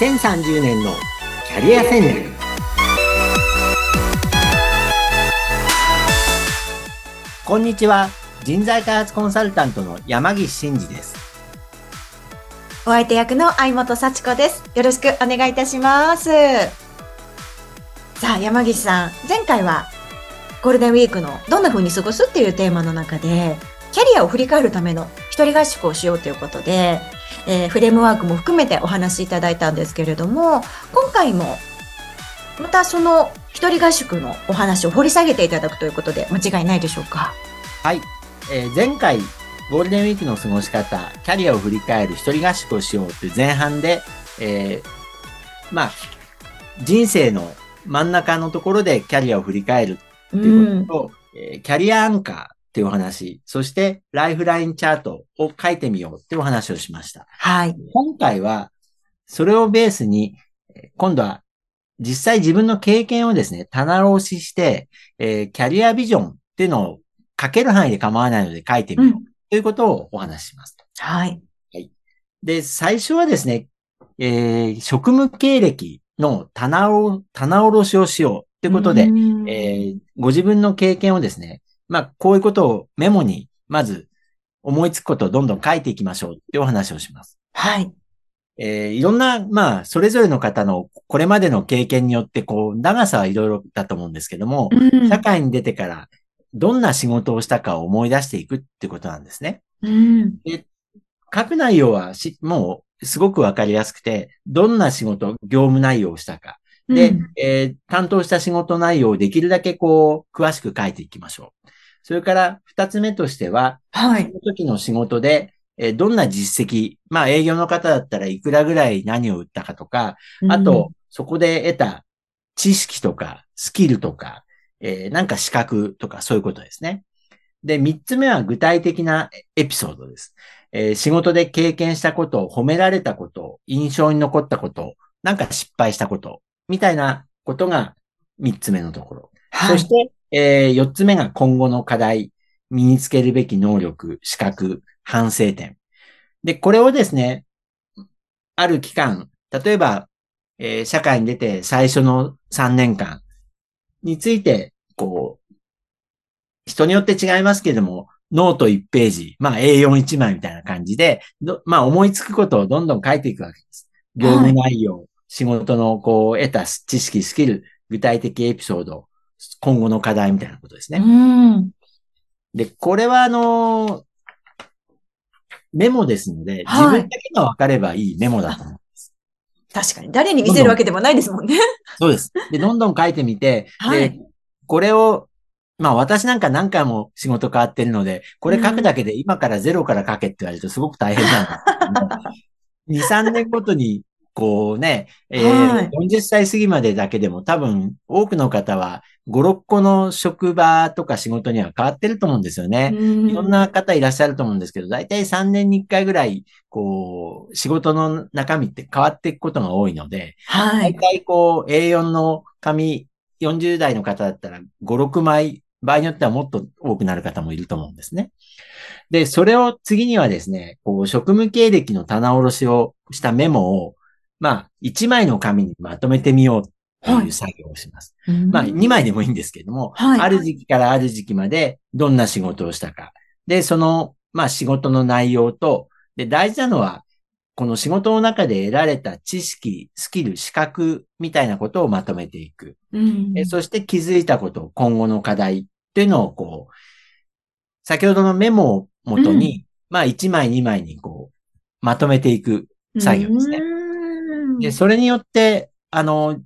2030年のキャリア戦略。こんにちは。人材開発コンサルタントの山岸真嗣です。お相手役の相本幸子です。よろしくお願いいたします。さあ山岸さん。前回はゴールデンウィークのどんな風に過ごすっていうテーマの中でキャリアを振り返るための一人合宿をしようということでえー、フレームワークも含めてお話しいただいたんですけれども、今回もまたその一人合宿のお話を掘り下げていただくということで間違いないでしょうか？はい。えー、前回、ゴールデンウィークの過ごし方、キャリアを振り返る一人合宿をしようという前半で、えー、まあ、人生の真ん中のところでキャリアを振り返るっていうことと、うん、えー、キャリアアンカー、っていうお話、そしてライフラインチャートを書いてみようっていうお話をしました。はい。今回は、それをベースに、今度は実際自分の経験をですね、棚卸しして、えー、キャリアビジョンっていうのを書ける範囲で構わないので書いてみよう、ということをお話しします。はい。はい。で、最初はですね、えー、職務経歴の棚を、棚卸しをしようということで、えー、ご自分の経験をですね、まあ、こういうことをメモに、まず思いつくことをどんどん書いていきましょうっていうお話をします。はい。えー、いろんな、まあ、それぞれの方のこれまでの経験によって、こう、長さはいろいろだと思うんですけども、うん、社会に出てからどんな仕事をしたかを思い出していくってことなんですね。うん、で書く内容はし、もうすごくわかりやすくて、どんな仕事、業務内容をしたか。で、うん、えー、担当した仕事内容をできるだけこう、詳しく書いていきましょう。それから二つ目としては、はい。その時の仕事で、えどんな実績、まあ営業の方だったらいくらぐらい何を売ったかとか、あと、そこで得た知識とかスキルとか、えー、なんか資格とかそういうことですね。で、三つ目は具体的なエピソードです。えー、仕事で経験したこと、褒められたこと、印象に残ったこと、なんか失敗したこと、みたいなことが三つ目のところ。はい、そして、えー、4つ目が今後の課題、身につけるべき能力、資格、反省点。で、これをですね、ある期間、例えば、えー、社会に出て最初の3年間について、こう、人によって違いますけれども、ノート1ページ、まあ A41 枚みたいな感じで、まあ思いつくことをどんどん書いていくわけです。業務内容、はい、仕事のこう得た知識、スキル、具体的エピソード、今後の課題みたいなことですね。うん。で、これはあの、メモですので、自分だけが分かればいいメモだと思います。確かに。誰に見せるわけでもないですもんね。そうです。で、どんどん書いてみて、はい、で、これを、まあ私なんか何回も仕事変わってるので、これ書くだけで今からゼロから書けって言われるとすごく大変なんですけど、2、3年ごとにこうね、えーはい、40歳過ぎまでだけでも多分多くの方は5、6個の職場とか仕事には変わってると思うんですよね。いろんな方いらっしゃると思うんですけど、大体3年に1回ぐらい、こう、仕事の中身って変わっていくことが多いので、はい。大体こう、A4 の紙、40代の方だったら5、6枚、場合によってはもっと多くなる方もいると思うんですね。で、それを次にはですね、こう、職務経歴の棚卸しをしたメモをまあ、1枚の紙にまとめてみようという作業をします。はい、まあ、2枚でもいいんですけれども、はい、ある時期からある時期までどんな仕事をしたか。で、その、まあ、仕事の内容と、で、大事なのは、この仕事の中で得られた知識、スキル、資格みたいなことをまとめていく。うん、そして気づいたこと、今後の課題っていうのをこう、先ほどのメモをもとに、うん、まあ1枚2枚にこう、まとめていく作業ですね。うんで、それによって、あの、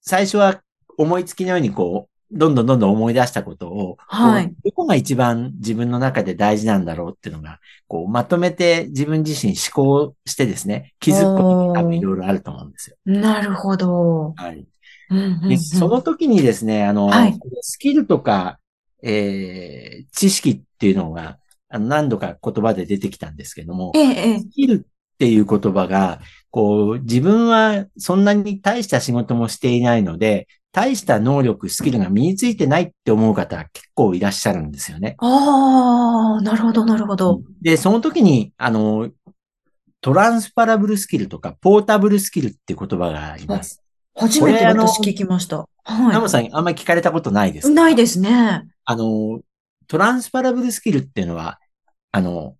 最初は思いつきのようにこう、どんどんどんどん思い出したことを、はい。どこが一番自分の中で大事なんだろうっていうのが、こう、まとめて自分自身思考してですね、気づくことがいろいろあると思うんですよ。なるほど。はい。うんうんうん、でその時にですね、あの、はい、スキルとか、えー、知識っていうのが、あの何度か言葉で出てきたんですけども、ええ、スキルっていう言葉が、こう、自分はそんなに大した仕事もしていないので、大した能力、スキルが身についてないって思う方結構いらっしゃるんですよね。ああ、なるほど、なるほど。で、その時に、あの、トランスパラブルスキルとか、ポータブルスキルっていう言葉があります。初めて私聞きました。はナモさん、あんまり聞かれたことないですないですね。あの、トランスパラブルスキルっていうのは、あの、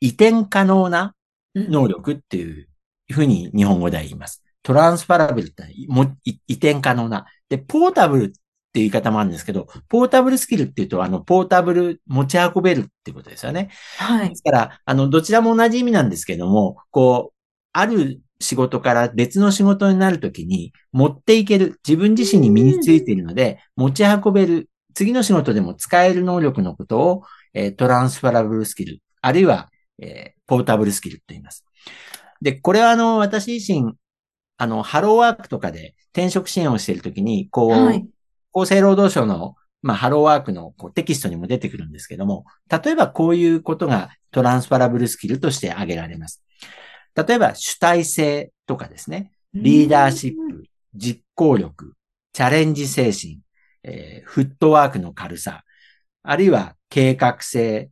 移転可能なうん能力っていうふうに日本語では言います。トランスパラブルってもい移転可能な。で、ポータブルっていう言い方もあるんですけど、ポータブルスキルっていうと、あの、ポータブル持ち運べるっていうことですよね。はいで。すから、あの、どちらも同じ意味なんですけども、こう、ある仕事から別の仕事になるときに持っていける、自分自身に身についているので、持ち運べる、次の仕事でも使える能力のことを、えートランスファラブルスキル、あるいは、えーポータブルスキルと言います。で、これはあの、私自身、あの、ハローワークとかで転職支援をしているときに、こう、はい。厚生労働省の、まあ、ハローワークのこうテキストにも出てくるんですけども、例えばこういうことがトランスファラブルスキルとして挙げられます。例えば主体性とかですね、リーダーシップ、実行力、チャレンジ精神、えーフットワークの軽さ、あるいは計画性、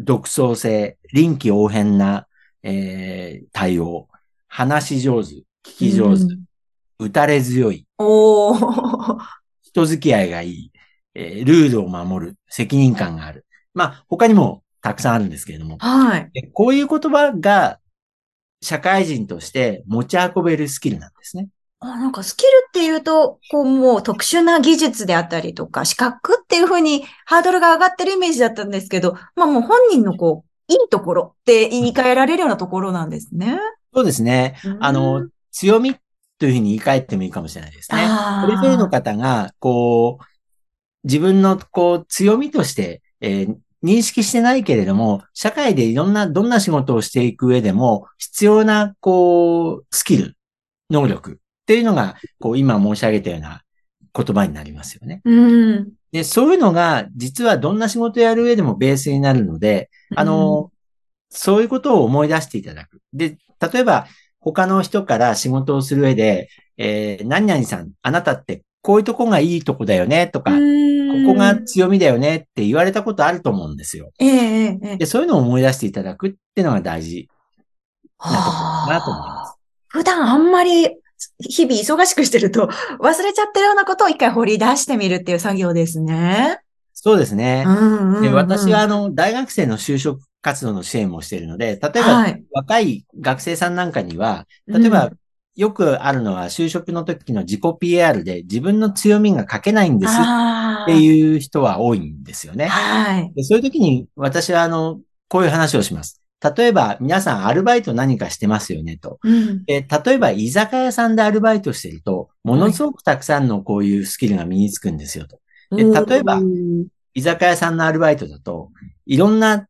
独創性、臨機応変な、えー対応、話し上手、聞き上手、うん打たれ強い、おー。人付き合いがいい、えールールを守る、責任感がある。まあ、他にもたくさんあるんですけれども、はい。でこういう言葉が社会人として持ち運べるスキルなんですね。あなんかスキルっていうと、こうもう特殊な技術であったりとか、資格っていうふうにハードルが上がってるイメージだったんですけど、まあもう本人のこう、いいところって言い換えられるようなところなんですね。そうですね。あうのん、強みというふうに言い換えてもいいかもしれないですね。それぞれの方が、こう、自分のこう強みとして、えー認識してないけれども、社会でいろんな、どんな仕事をしていく上でも、必要な、こう、スキル、能力っていうのが、こう、今申し上げたような言葉になりますよね。うん。で、そういうのが、実はどんな仕事をやる上でもベースになるので、あの、そういうことを思い出していただく。で、例えば、他の人から仕事をする上で、えー、何々さん、あなたってこういうとこがいいとこだよね、とか、ここが強みだよねって言われたことあると思うんですよ。ええええええで、そういうのを思い出していただくっていうのが大事なところかなと思いまはあす。普段あんまり日々忙しくしてると 忘れちゃってるようなことを一回掘り出してみるっていう作業ですね。そうですねう。んうんうんで、私はあの、大学生の就職活動の支援もしているので、例えば、はい若い学生さんなんかには、例えば、うんよくあるのは就職の時の自己 PR で自分の強みが書けないんですっあていう人は多いんですよね。はい。でそういう時に私はあの、こういう話をします。例えば皆さんアルバイト何かしてますよねと。うん。で例えば居酒屋さんでアルバイトしてると、ものすごくたくさんのこういうスキルが身につくんですよと。で例えばうん居酒屋さんのアルバイトだと、いろんな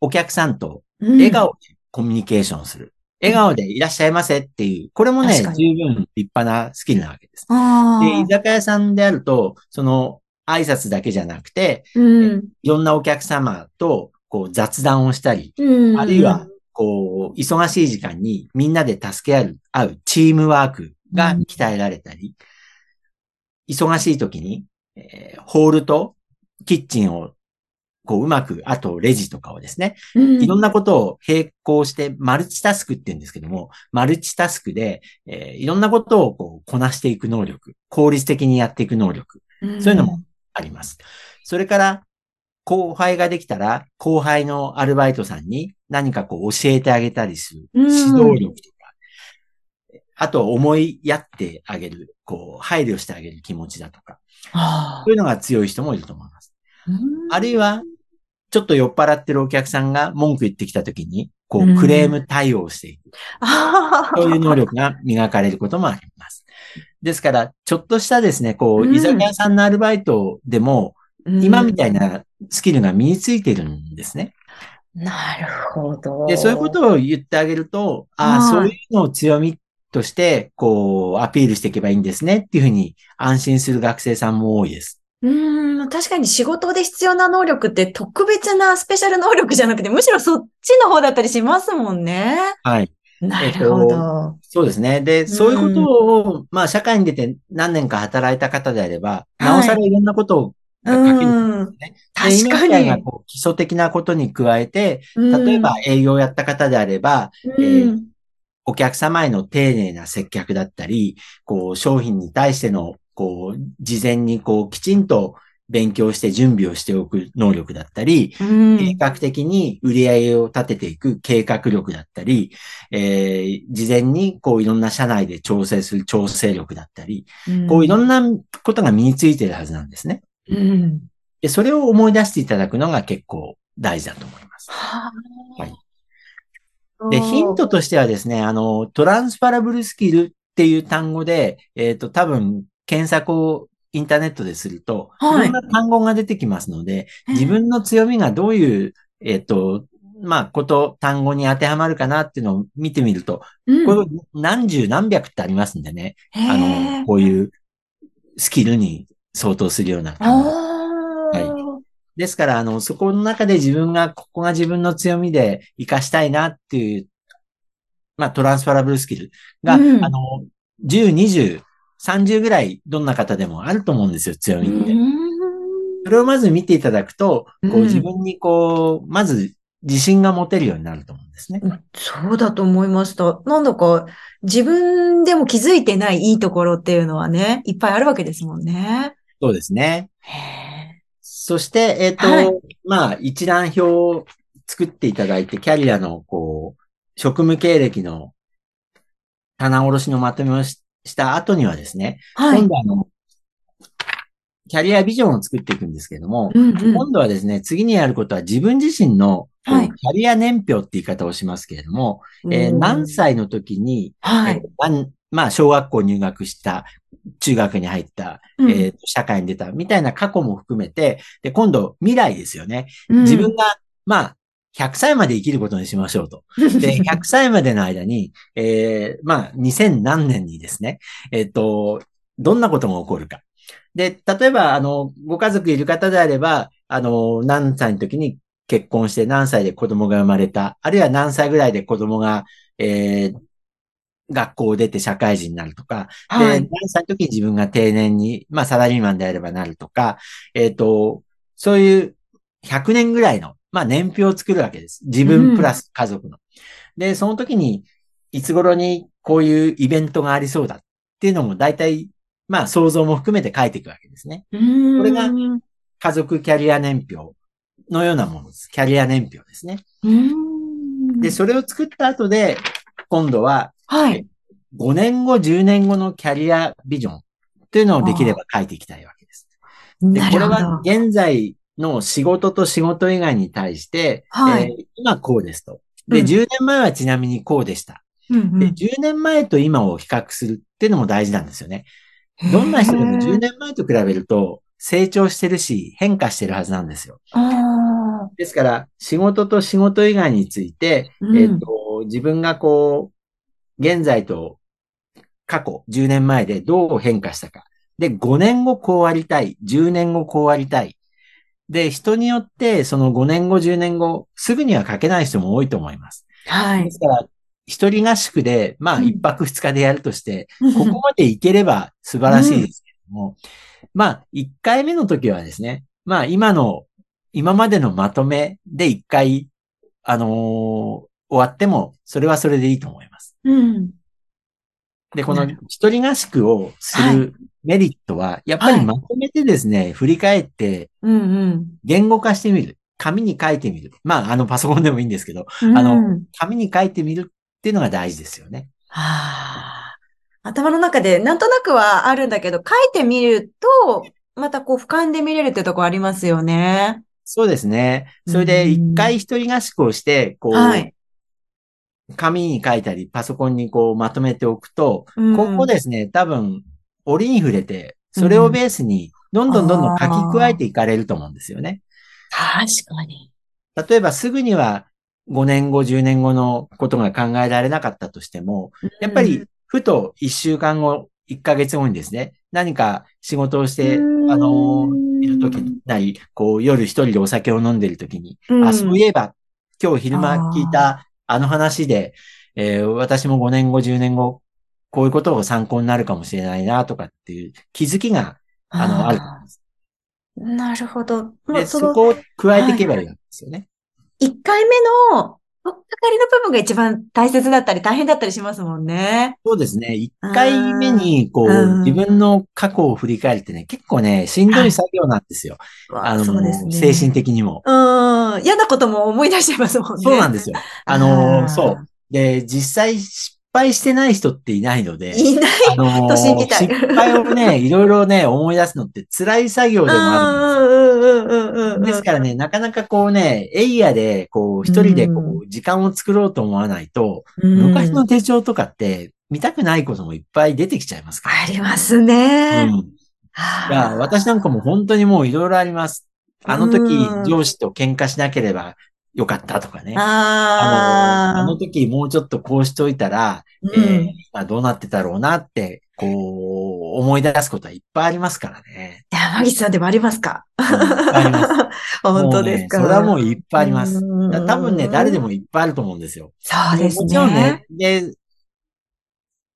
お客さんと笑顔でコミュニケーションする。笑顔でいらっしゃいませっていう、これもね、十分立派なスキルなわけです。あで、居あ。酒屋さんであると、その挨拶だけじゃなくて、うん。いろんなお客様とこう雑談をしたり、うん。あるいは、こう、忙しい時間にみんなで助け合う、合うチームワークが鍛えられたり、忙しい時に、えーホールとキッチンをこううまく、あとレジとかをですね、うん。いろんなことを並行してマルチタスクって言うんですけども、マルチタスクで、えーいろんなことをこうこなしていく能力、効率的にやっていく能力、そういうのもあります。それから、後輩ができたら、後輩のアルバイトさんに何かこう教えてあげたりする。うん指導力とか。あと、思いやってあげる。こう、配慮してあげる気持ちだとか。あそういうのが強い人もいると思います。ーあるいは、ちょっと酔っ払ってるお客さんが文句言ってきたときに、こうクレーム対応していく。そういう能力が磨かれることもあります。ですから、ちょっとしたですね、こう、うん居酒屋さんのアルバイトでも、今みたいなスキルが身についてるんですね。なるほど。で、そういうことを言ってあげると、ああ、はいそういうのを強みとして、こう、アピールしていけばいいんですねっていうふうに安心する学生さんも多いです。うーん、確かに仕事で必要な能力って特別なスペシャル能力じゃなくて、むしろそっちの方だったりしますもんね。はい。なるほど。そうですね。で、そういうことを、まあ、社会に出て何年か働いた方であれば、なおさらいろんなことをかけるうん。んですね。確かに基礎的なことに加えて、例えば営業をやった方であれば、うん、えーお客様への丁寧な接客だったり、こう、商品に対しての、こう、事前にこう、きちんと勉強して準備をしておく能力だったり、うん計画的に売り上げを立てていく計画力だったり、えー事前にこういろんな社内で調整する調整力だったり、こういろんなことが身についているはずなんですね。うん。で、それを思い出していただくのが結構大事だと思います。ははい。で、ヒントとしてはですね、あの、トランスファラブルスキルっていう単語で、えっ、と、多分、検索をインターネットですると、はい。いろんな単語が出てきますので、自分の強みがどういう、えっ、と、まあ、こと、単語に当てはまるかなっていうのを見てみると、うん、これ何十何百ってありますんでね、あへの、ーこういうスキルに相当するような単語。あーですから、あの、そこの中で自分が、ここが自分の強みで活かしたいなっていう、まあ、トランスファラブルスキルが、うんあの、10、20、30ぐらいどんな方でもあると思うんですよ、強みって。それをまず見ていただくと、こう自分にこう、まず自信が持てるようになると思うんですね。うんそうだと思いました。なんだか自分でも気づいてないいいところっていうのはね、いっぱいあるわけですもんね。そうですね。へそして、えっ、と、はいまあ、一覧表を作っていただいて、キャリアの、こう、職務経歴の棚卸しのまとめをしした後にはですね、ーはい。今度あの、キャリアビジョンを作っていくんですけれども、うんうん今度はですね、次にやることは自分自身の、はいキャリア年表って言い方をしますけれども、えーうん何歳の時に、はいえー。何まあ、小学校入学した、中学に入った、うんえー社会に出た、みたいな過去も含めて、で、今度未来ですよね。うん自分が、まあ、100歳まで生きることにしましょうと。で、100歳までの間に、えーまあ、2000何年にですね、えっ、と、どんなことが起こるか。で、例えば、あの、ご家族いる方であれば、あの、何歳の時に結婚して何歳で子供が生まれた、あるいは何歳ぐらいで子供が、えー学校を出て社会人になるとか、で、はい。何歳の時に自分が定年に、まあ、サラリーマンであればなるとか、えっ、と、そういう100年ぐらいの、まあ、年表を作るわけです。自分プラス家族の。で、その時に、いつ頃にこういうイベントがありそうだっていうのも大体、まあ、想像も含めて書いていくわけですね。これが家族キャリア年表のようなものです。キャリア年表ですね。で、それを作った後で、今度ははい。5年後、10年後のキャリアビジョンっていうのをできれば書いていきたいわけです。で、これは現在の仕事と仕事以外に対して、はいえー今こうですと。で、うん10年前はちなみにこうでした。で、うんうん10年前と今を比較するっていうのも大事なんですよね。どんな人でも10年前と比べると成長してるし変化してるはずなんですよ。あですから、仕事と仕事以外について、うんえっ、と、自分がこう、現在と過去10年前でどう変化したか。で、5年後こうありたい。10年後こうありたい。で、人によってその5年後、10年後、すぐには書けない人も多いと思います。あ。はい。ですから、一人合宿で、まあ、うん一泊二日でやるとして、ここまでいければ素晴らしいですけども、まあ、一回目の時はですね、まあ、今の、今までのまとめで一回、あのー終わっても、それはそれでいいと思います。うん。で、この一人合宿をするメリットは、やっぱりまとめてですね、振り返って。言語化してみる。紙に書いてみる。まあ、あの、パソコンでもいいんですけど、うんあの紙に書いてみるっていうのが大事ですよね。はあ。頭の中でなんとなくはあるんだけど、書いてみると、またこう俯瞰で見れるってとこありますよね。そうですね。それで、うん一回一人合宿をして、こう、はい。紙に書いたり、パソコンにこうまとめておくと、うん今後ですね、多分、折に触れて、それをベースに、どんどんどんどん書き加えていかれると思うんですよね。確かに。例えば、すぐには5年後、10年後のことが考えられなかったとしても、やっぱり、ふと1週間後、1ヶ月後にですね、何か仕事をして、うんあの、いるときなり、こう、夜一人でお酒を飲んでるときに、うんあ、そういえば、今日昼間聞いたあの話で、えー私も5年後、10年後、こういうことを参考になるかもしれないな、とかっていう気づきが、あの、ある。なるほど。で、そこを加えていけばいいわけですよね。一、回目の、とっかかりの部分が一番大切だったり大変だったりしますもんね。そうですね。一回目に、こうう、ん自分の過去を振り返るってね、結構ね、しんどい作業なんですよ。あの、ね。精神的にも。うん。嫌なことも思い出しちゃいますもんね。そうなんですよ。ああの、ーそう。で、実際失敗してない人っていないので、いない。あのと信じたい失敗をね、いろいろね、思い出すのって辛い作業でもあるんですよ。うんうんう。ですからね、なかなかこうね、エイヤで、こう、一人でこうう、時間を作ろうと思わないと、うん、昔の手帳とかって、見たくないこともいっぱい出てきちゃいますから。ありますね。うん。いや、私なんかも本当にもういろいろあります。あの時うん、上司と喧嘩しなければよかったとかね。あの、あの時もうちょっとこうしといたら、うんえーまあどうなってたろうなって、こう、思い出すことはいっぱいありますからね。山岸さんでもありますか？うんいっぱいあります。本当ですか、ねそれはもういっぱいあります。多分ね、誰でもいっぱいあると思うんですよ。そうですね。もちろんね、で、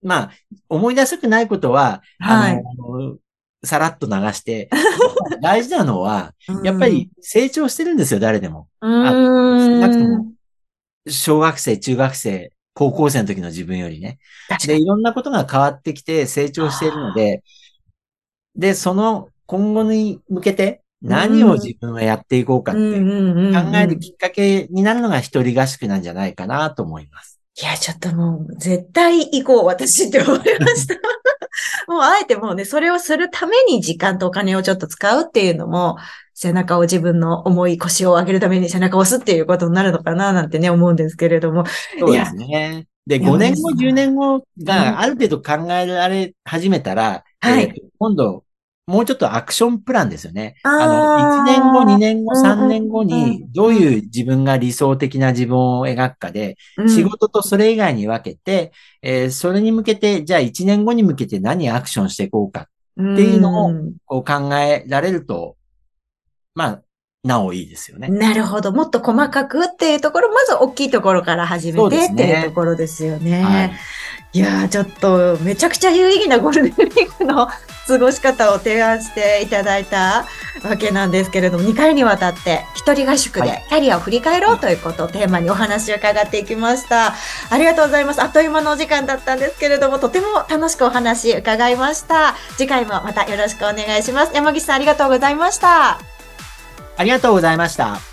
まあ、思い出したくないことは、はいあの、さらっと流して、大事なのは、うんやっぱり、成長してるんですよ、誰でも。うーん。少なくとも小学生、中学生、高校生の時の自分よりね。で。いろんなことが変わってきて成長しているので、で、その今後に向けて何を自分はやっていこうかって考えるきっかけになるのが一人合宿なんじゃないかなと思います。いや、ちょっともう、絶対行こう、私って思いました。もう、あえてもうね、それをするために時間とお金をちょっと使うっていうのも、背中を自分の重い腰を上げるために背中を押すっていうことになるのかな、なんてね、思うんですけれども。そうですね。で、いや5年後、山口さん10年後うんがある程度考えられ始めたら、はいえー今度、もうちょっとアクションプランですよね。あの、1年後、2年後、うん3年後うんに、どういう自分が理想的な自分を描くかで、うん仕事とそれ以外に分けて、えーそれに向けて、じゃあ1年後に向けて何アクションしていこうか、っていうのをうんこう考えられると、まあ、なおいいですよね。なるほど。もっと細かくっていうところ、まず大きいところから始めてねていうところですよね。はい。いやー、ちょっと、めちゃくちゃ有意義なゴールデンウィークの過ごし方を提案していただいたわけなんですけれども、2回にわたって、一人合宿はでキャリアを振り返ろうということをテーマにお話を伺っていきました。ありがとうございます。あっという間のお時間だったんですけれども、とても楽しくお話伺いました。次回もまたよろしくお願いします。山岸さん、ありがとうございました。ありがとうございました。